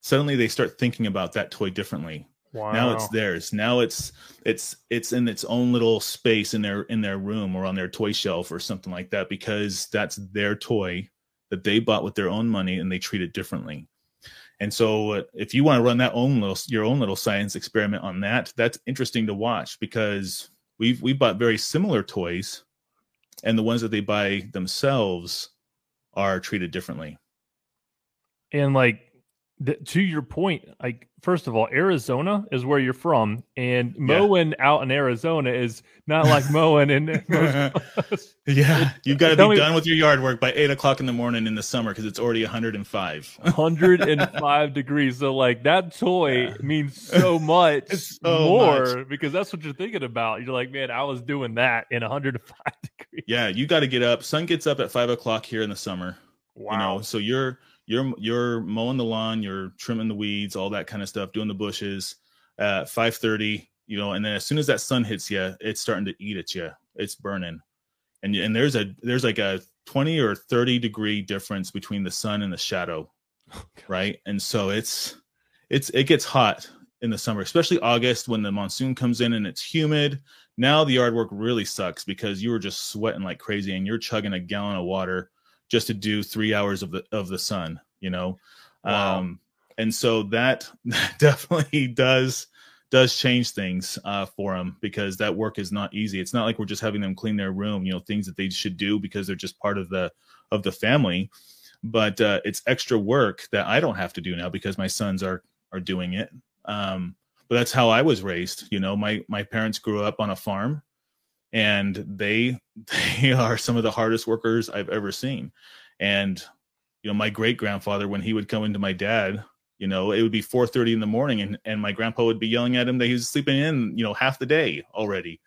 Suddenly they start thinking about that toy differently. Wow. Now it's theirs. Now it's it's it's in its own little space in their in their room or on their toy shelf or something like that because that's their toy that they bought with their own money and they treat it differently. And so uh, if you want to run that own little your own little science experiment on that, that's interesting to watch because we've we bought very similar toys and the ones that they buy themselves are treated differently. And like the, to your point, like first of all, Arizona is where you're from, and mowing yeah. out in Arizona is not like mowing in. yeah, you've got to be me, done with your yard work by eight o'clock in the morning in the summer because it's already 105. 105 degrees. So like that toy yeah. means so much so more much. because that's what you're thinking about. You're like, man, I was doing that in 105 degrees. Yeah, you got to get up. Sun gets up at five o'clock here in the summer. Wow. You know, so you're you're you're mowing the lawn, you're trimming the weeds, all that kind of stuff, doing the bushes at 5:30, you know, and then as soon as that sun hits you, it's starting to eat at you. It's burning. And and there's a there's like a 20 or 30 degree difference between the sun and the shadow. Oh, right? And so it's it's it gets hot in the summer, especially August when the monsoon comes in and it's humid. Now the yard work really sucks because you were just sweating like crazy and you're chugging a gallon of water just to do three hours of the of the sun you know wow. um and so that, that definitely does does change things uh, for them because that work is not easy. It's not like we're just having them clean their room, you know, things that they should do because they're just part of the of the family. But uh, it's extra work that I don't have to do now because my sons are are doing it. Um, but that's how I was raised. You know, my my parents grew up on a farm, and they they are some of the hardest workers I've ever seen. And you know, my great grandfather when he would come into my dad, you know, it would be 4:30 in the morning, and and my grandpa would be yelling at him that he was sleeping in, you know, half the day already.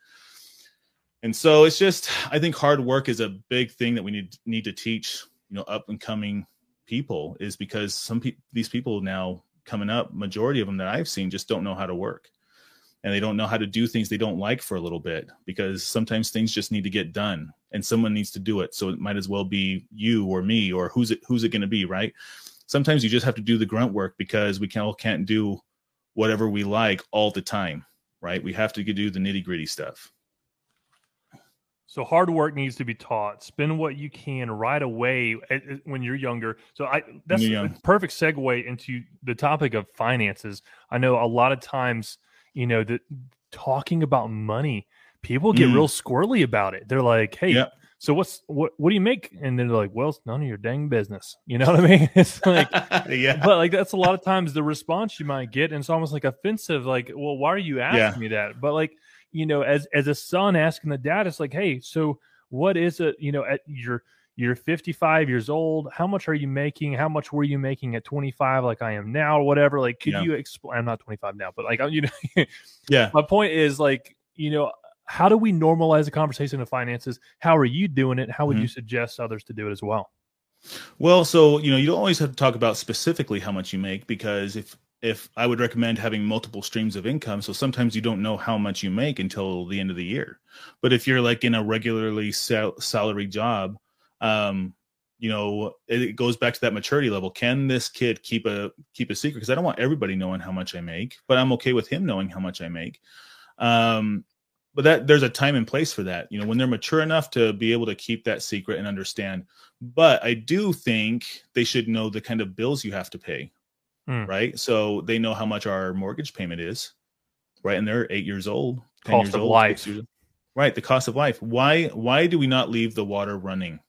And so it's just, I think hard work is a big thing that we need need to teach, you know, up and coming people is because some people, these people now coming up, majority of them that I've seen just don't know how to work and they don't know how to do things they don't like for a little bit because sometimes things just need to get done and someone needs to do it so it might as well be you or me or who's it who's it going to be right sometimes you just have to do the grunt work because we can, all can't do whatever we like all the time right we have to do the nitty gritty stuff so hard work needs to be taught. Spend what you can right away eh, eh, when you're younger. So I that's a perfect segue into the topic of finances. I know a lot of times you know, that talking about money, people get mm. real squirrely about it. They're like, "Hey, yep. so what's what? What do you make?" And they're like, "Well, it's none of your dang business." You know what I mean? It's like, yeah, but like that's a lot of times the response you might get, and it's almost like offensive. Like, well, why are you asking yeah. me that? But like, you know, as as a son asking the dad, it's like, "Hey, so what is it? You know, at your you're 55 years old how much are you making how much were you making at 25 like i am now or whatever like could yeah. you explain i'm not 25 now but like you know yeah my point is like you know how do we normalize the conversation of finances? How are you doing it? How would Mhm. you suggest others to do it as well? Well, so you know, you don't always have to talk about specifically how much you make because if if I would recommend having multiple streams of income, so sometimes you don't know how much you make until the end of the year. But if you're like in a regularly sal- salary job, um, you know, it, it goes back to that maturity level. Can this kid keep a keep a secret? Because I don't want everybody knowing how much I make, but I'm okay with him knowing how much I make. Um, but that there's a time and place for that. You know, when they're mature enough to be able to keep that secret and understand but I do think they should know the kind of bills you have to pay, Mm. right? So they know how much our mortgage payment is, right? And they're eight years old, 10 Cost years of old, years- right? The cost of life. Why? Why do we not leave the water running?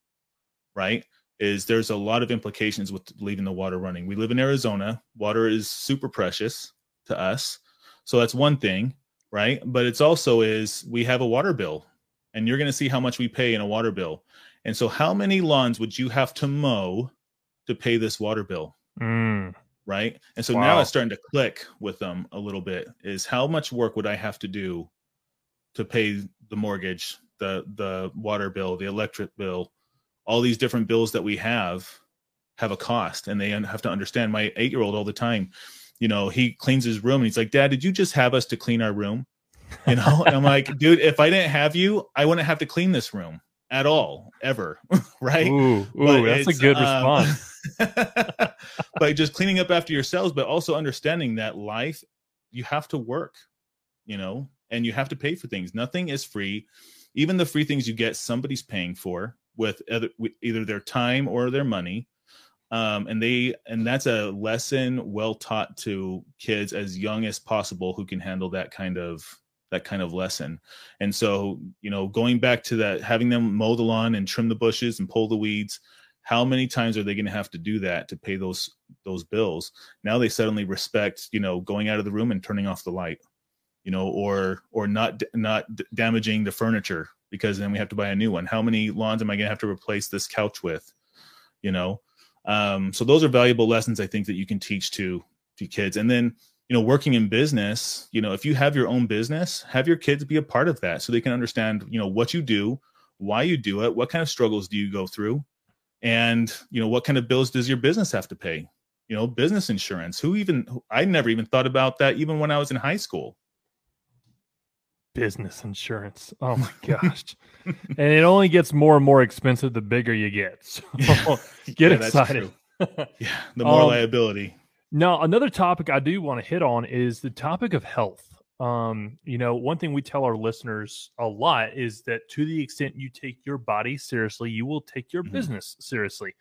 Right? Is there's a lot of implications with leaving the water running. We live in Arizona. Water is super precious to us, so that's one thing, right? But it's also is we have a water bill, and you're going to see how much we pay in a water bill. And so, how many lawns would you have to mow to pay this water bill? Mm, Right. And so now Wow. it's starting to click with them a little bit is how much work would I have to do to pay the mortgage, the the water bill, the electric bill, all these different bills that we have have a cost and they have to understand my 8-year-old all the time you know he cleans his room and he's like dad did you just have us to clean our room you know and i'm like dude if i didn't have you i wouldn't have to clean this room at all ever right Ooh, ooh, that's a good um, response. by just cleaning up after yourselves, but also understanding that life, you have to work, you know, and you have to pay for things. Nothing is free. Even the free things you get, somebody's paying for with either, with either their time or their money. Um, and they and that's a lesson well taught to kids as young as possible who can handle that kind of that kind of lesson. And so, you know, going back to that, having them mow the lawn and trim the bushes and pull the weeds, how many times are they going to have to do that to pay those those bills? Now they suddenly respect, you know, going out of the room and turning off the light, you know, or or not not damaging the furniture because then we have to buy a new one. How many lawns am I going to have to replace this couch with? You know, um, so those are valuable lessons I think that you can teach to to kids. And then you know, working in business, you know, if you have your own business, have your kids be a part of that so they can understand, you know, what you do, why you do it, what kind of struggles do you go through, and you know, what kind of bills does your business have to pay? You know, business insurance. Who even I never even thought about that even when I was in high school. Business insurance. Oh my gosh. and it only gets more and more expensive the bigger you get. So get Yeah, excited. Yeah, the more Um, liability. Now, another topic I do want to hit on is the topic of health. Um, you know, one thing we tell our listeners a lot is that to the extent you take your body seriously, you will take your Mhm. business seriously.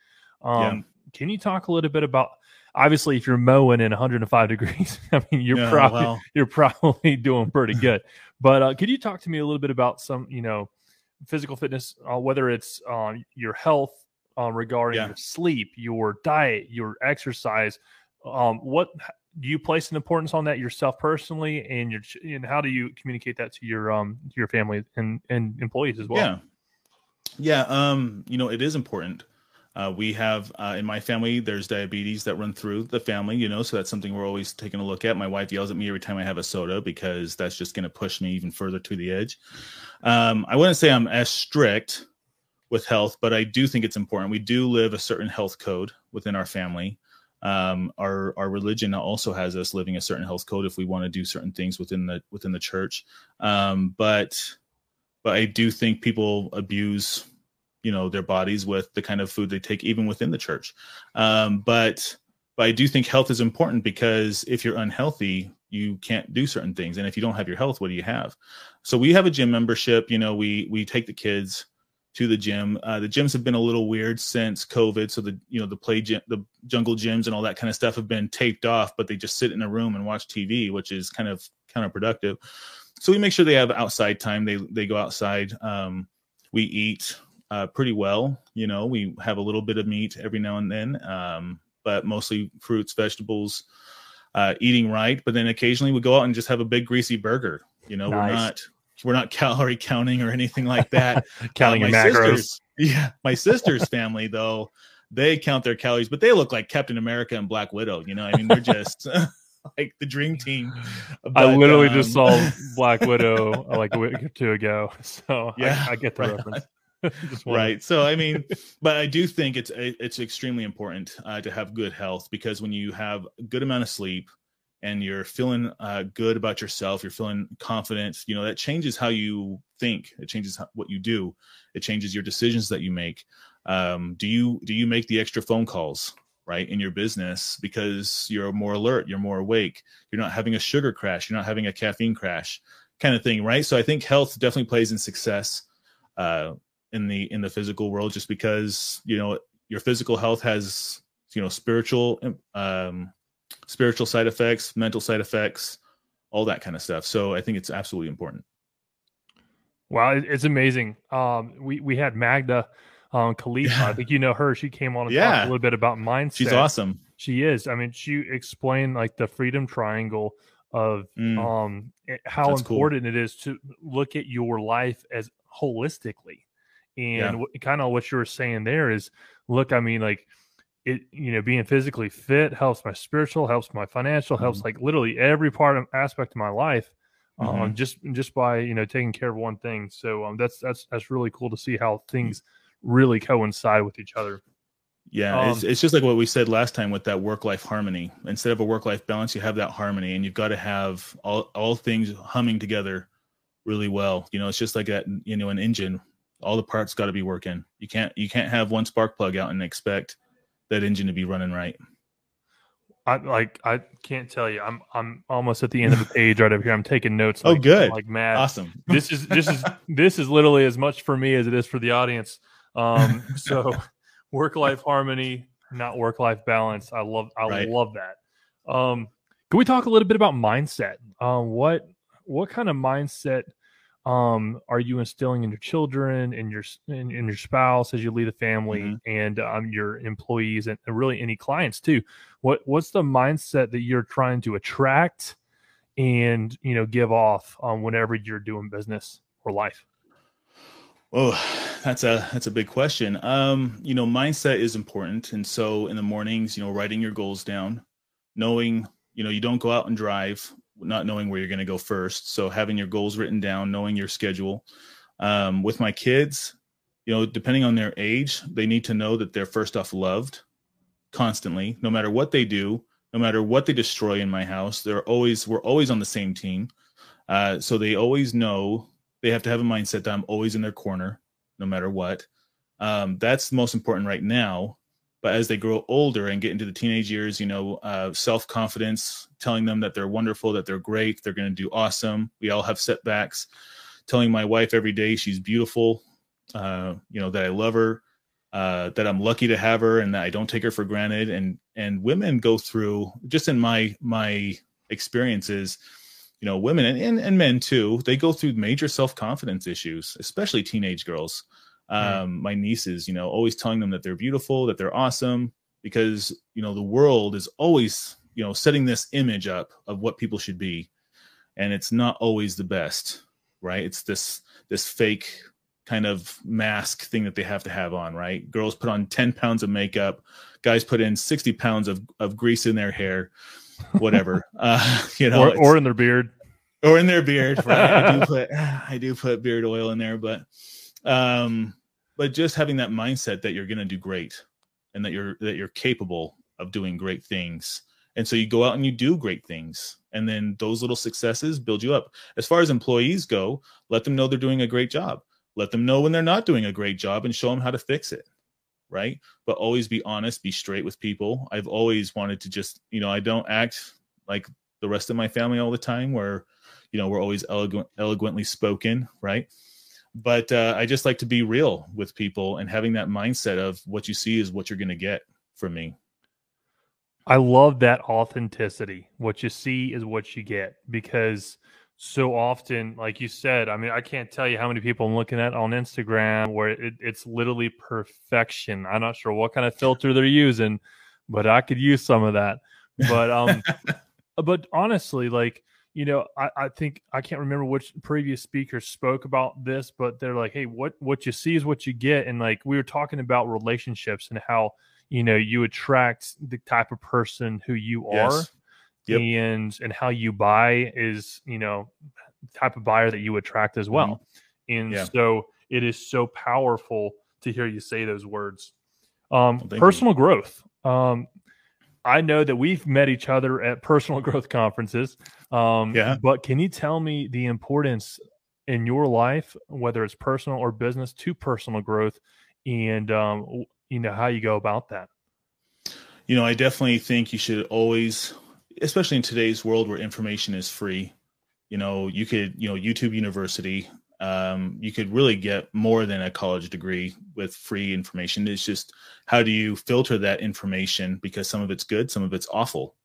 Yeah. Um, Can you talk a little bit about? Obviously, if you're mowing in 105 degrees, I mean, you're Yeah, probably you're probably doing pretty good. But uh, could you talk to me a little bit about some, you know, physical fitness, uh, whether it's uh, your health uh, regarding Yeah. your sleep, your diet, your exercise? Um, what do you place an importance on that yourself personally, and your and how do you communicate that to your um to your family and and employees as well? Yeah. Yeah. Um, you know, it is important. Uh, we have uh, in my family, there's diabetes that run through the family, you know, so that's something we're always taking a look at. My wife yells at me every time I have a soda because that's just going to push me even further to the edge. Um, I wouldn't say I'm as strict with health, but I do think it's important. We do live a certain health code within our family. Um, our our religion also has us living a certain health code if we want to do certain things within the within the church. Um, but but I do think people abuse, you know, their bodies with the kind of food they take, even within the church. Um, but but I do think health is important because if you're unhealthy, you can't do certain things, and if you don't have your health, what do you have? So we have a gym membership. You know, we we take the kids to the gym. Uh, the gyms have been a little weird since COVID. So the you know the play gym, the jungle gyms and all that kind of stuff have been taped off, but they just sit in a room and watch TV, which is kind of counterproductive. So we make sure they have outside time. They they go outside. Um, we eat uh, pretty well. You know, we have a little bit of meat every now and then, um, but mostly fruits, vegetables. Uh, eating right, but then occasionally we go out and just have a big greasy burger. You know, Nice. we're not we're not calorie counting or anything like that. Counting Uh, my macros. sisters- yeah, my sister's family though, they count their calories, but they look like Captain America and Black Widow. You know, I mean, they're just like the dream team. I literally um, just saw Black Widow like a week or two ago, so Yeah, I, I get the reference. Right. So i mean but i do think it's it's extremely important uh, to have good health because when you have a good amount of sleep and you're feeling uh, good about yourself you're feeling confident you know that changes how you think. It changes how, what you do. It changes your decisions that you make. Um, do you do you make the extra phone calls right in your business because you're more alert you're more awake you're not having a sugar crash you're not having a caffeine crash kind of thing right? So i think health definitely plays in success uh, in the in the physical world just because you know your physical health has you know spiritual um spiritual side effects mental side effects all that kind of stuff so i think it's absolutely important Wow, it's amazing. Um, we we had Magda um, Khalifa. I think you know her. She came on and Yeah. talked a little bit about mindset. she's awesome She is. I mean, she explained like the freedom triangle of Mm, um how That's cool. important it is to look at your life as holistically and Yeah. kind of what you were saying there is look i mean like it you know being physically fit helps my spiritual helps my financial helps Mm-hmm. like literally every part of aspect of my life um Mhm. just just by you know taking care of one thing so um that's that's that's really cool to see how things really coincide with each other yeah it's, um, it's just like what we said last time with that work life harmony instead of a work life balance you have that harmony and you've got to have all all things humming together really well you know it's just like that you know an engine all the parts got to be working you can't you can't have one spark plug out and expect that engine to be running right I like I can't tell you. I'm I'm almost at the end of the page right up here. I'm taking notes. Oh, good. Like mad. awesome This is this is this is literally as much for me as it is for the audience. Um, so work life harmony, not work life balance. I love I Right. love that. Um, can we talk a little bit about mindset? Um, what what kind of mindset um are you instilling in your children and your in, your spouse as you lead a family Mhm. and um your employees and, and really any clients too what what's the mindset that you're trying to attract and you know give off um, whenever you're doing business or life Oh, that's a that's a big question. Um, you know, mindset is important, and so in the mornings, you know, writing your goals down, knowing, you know, you don't go out and drive not knowing where you're going to go first. So having your goals written down, knowing your schedule. Um, with my kids, you know, depending on their age, they need to know that they're first off loved constantly, no matter what they do, no matter what they destroy in my house. They're always we're always on the same team. Uh, so they always know they have to have a mindset that I'm always in their corner, no matter what. Um, that's the most important right now. But as they grow older and get into the teenage years, you know, uh, self confidence, telling them that they're wonderful, that they're great, they're going to do awesome. We all have setbacks. Telling my wife every day she's beautiful, uh, you know, that I love her, uh, that I'm lucky to have her, and that I don't take her for granted. And and women go through just in my my experiences, you know, women and, and, and men too, they go through major self confidence issues, especially teenage girls. Um, My nieces, you know, always telling them that they're beautiful, that they're awesome, because, you know, the world is always, you know, setting this image up of what people should be. And it's not always the best, right? It's this, this fake kind of mask thing that they have to have on, right? Girls put on 10 pounds of makeup, guys put in 60 pounds of, of grease in their hair, whatever. uh, you know, or, or in their beard or in their beard. Right? I do put I do put beard oil in there, but um, but just having that mindset that you're going to do great and that you're that you're capable of doing great things, and so you go out and you do great things, and then those little successes build you up. As far as employees go, let them know they're doing a great job. Let them know when they're not doing a great job, and show them how to fix it. Right, but always be honest, be straight with people. I've always wanted to just, you know, I don't act like the rest of my family all the time, where you know we're always eloquent, eloquently spoken right but uh, i just like to be real with people and having that mindset of what you see is what you're going to get from me I love that authenticity. What you see is what you get because so often, like you said, I mean, I can't tell you how many people I'm looking at on Instagram where it, it's literally perfection. I'm not sure what kind of filter they're using, but I could use some of that. But um, but honestly, like you know, I, I think I can't remember which previous speakers spoke about this, but they're like, hey, what what you see is what you get, and like we were talking about relationships and how you know you attract the type of person who you are Yes. Yep. and and how you buy is you know type of buyer that you attract as well and Mm-hmm. Yeah. so it is so powerful to hear you say those words um you. personal growth um i know that we've met each other at personal growth conferences um Yeah. but can you tell me the importance in your life whether it's personal or business to personal growth and um you know how you go about that you know, I definitely think you should always, especially in today's world where information is free, you know, you could, you know, YouTube University, um, you could really get more than a college degree with free information. It's just how do you filter that information because some of it's good, some of it's awful.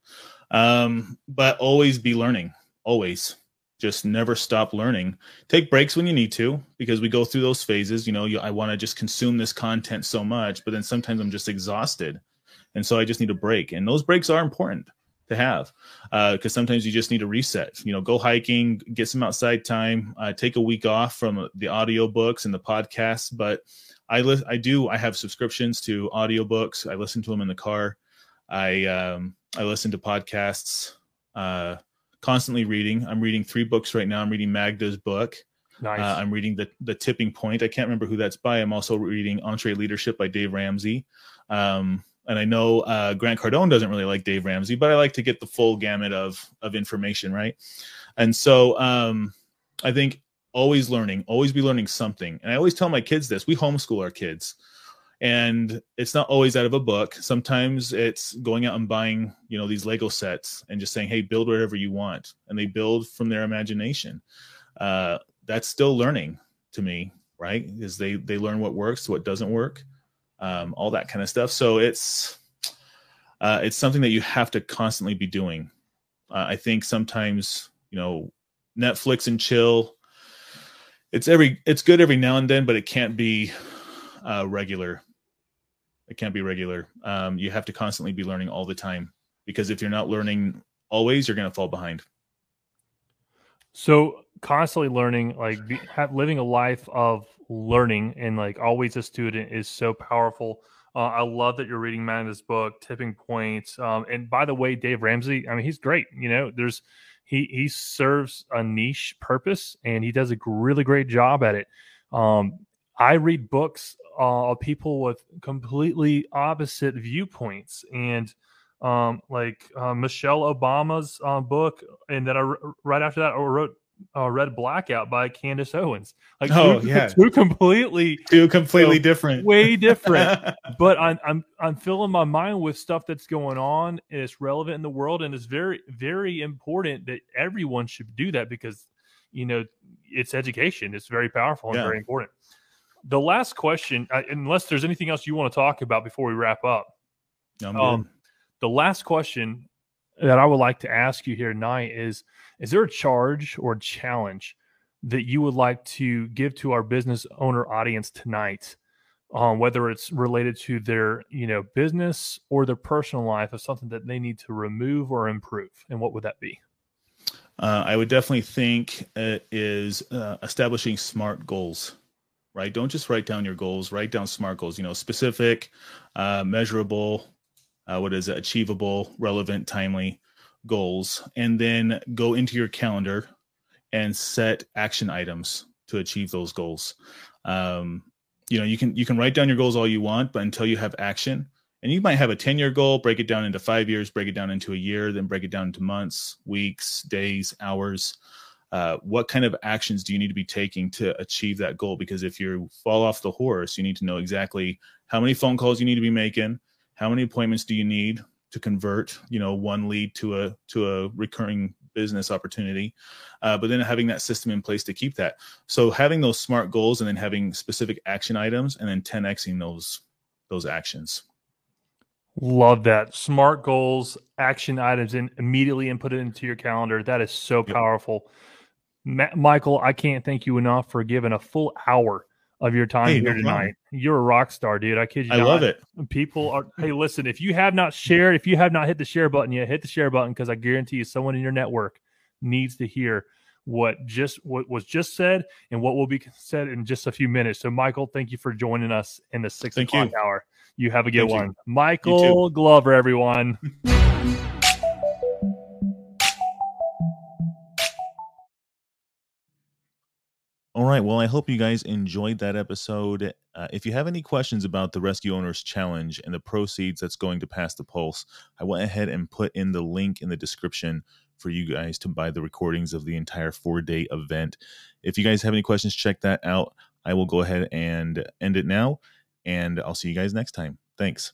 Um, but always be learning, always. Just never stop learning. Take breaks when you need to because we go through those phases. You know, you, I want to just consume this content so much, but then sometimes I'm just exhausted and so i just need a break and those breaks are important to have because sometimes you just need to reset. You know go hiking get some outside time uh, take a week off from the audio books and the podcasts but i li- i do i have subscriptions to audiobooks. I listen to them in the car. I um i listen to podcasts uh constantly reading. I'm reading three books right now. I'm reading magda's book. Nice. Uh, I'm reading the the Tipping Point. I can't remember who that's by. I'm also reading EntreLeadership by Dave Ramsey. Um, and I know uh, Grant Cardone doesn't really like Dave Ramsey, but I like to get the full gamut of of information, right? And so um, I think always learning, always be learning something. And I always tell my kids this: we homeschool our kids, and it's not always out of a book. Sometimes it's going out and buying, you know, these Lego sets and just saying, "Hey, build whatever you want," and they build from their imagination. Uh, that's still learning to me right is they they learn what works what doesn't work um, all that kind of stuff. So it's uh, it's something that you have to constantly be doing. Uh, i think sometimes you know netflix and chill it's every it's good every now and then but it can't be uh, regular. It can't be regular. Um, you have to constantly be learning all the time because if you're not learning always you're going to fall behind. So constantly learning, like be, have, living a life of learning and like always a student is so powerful. Uh, I love that you're reading Magnus' book, Tipping Points. Um, and by the way, Dave Ramsey, I mean, he's great. You know, there's he he serves a niche purpose and he does a really great job at it. Um, I read books uh, of people with completely opposite viewpoints and um, like uh, Michelle Obama's uh, book, and then I right after that I wrote uh, Red Blackout by Candace Owens. Like Oh, two, yeah. two completely two completely So, different way different. but I'm I'm I'm filling my mind with stuff that's going on and it's relevant in the world and it's very very important that everyone should do that because you know it's education. It's very powerful and Yeah. very important. The last question, unless there's anything else you want to talk about before we wrap up, um, the last question that I would like to ask you here tonight is Is there a charge or challenge that you would like to give to our business owner audience tonight? Um, whether it's related to their you know business or their personal life of something that they need to remove or improve and what would that be Uh, I would definitely think it is uh, establishing smart goals, right? Don't just write down your goals, write down smart goals, you know, specific, uh, measurable, uh, what is it, achievable, relevant, timely goals, and then go into your calendar and set action items to achieve those goals. Um, you know, you can you can write down your goals all you want, but until you have action, and you might have a 10 year goal, break it down into five years, break it down into a year, then break it down into months, weeks, days, hours. Uh, what kind of actions do you need to be taking to achieve that goal? Because if you fall off the horse, you need to know exactly how many phone calls you need to be making, how many appointments do you need to convert, you know, one lead to a to a recurring business opportunity. Uh, but then having that system in place to keep that. So having those smart goals and then having specific action items and then 10xing those those actions. Love that. Smart goals, action items, and immediately input it into your calendar. That is so Yep. powerful. Ma- Michael, I can't thank you enough for giving a full hour of your time Hey, here no tonight. problem. You're a rock star, dude. I kid you I not. love it. People are, hey, listen, if you have not shared, if you have not hit the share button yet, hit the share button because I guarantee you someone in your network needs to hear what just what was just said and what will be said in just a few minutes. So, Michael, thank you for joining us in the six Thank o'clock you. hour. You have a good Thank you. one. Michael Glover, everyone. right. Well, I hope you guys enjoyed that episode. Uh, if you have any questions about the Rescue Owners Challenge and the proceeds that's going to Pass the Pulse, I went ahead and put in the link in the description for you guys to buy the recordings of the entire four day event. If you guys have any questions, check that out. I will go ahead and end it now, and I'll see you guys next time. Thanks.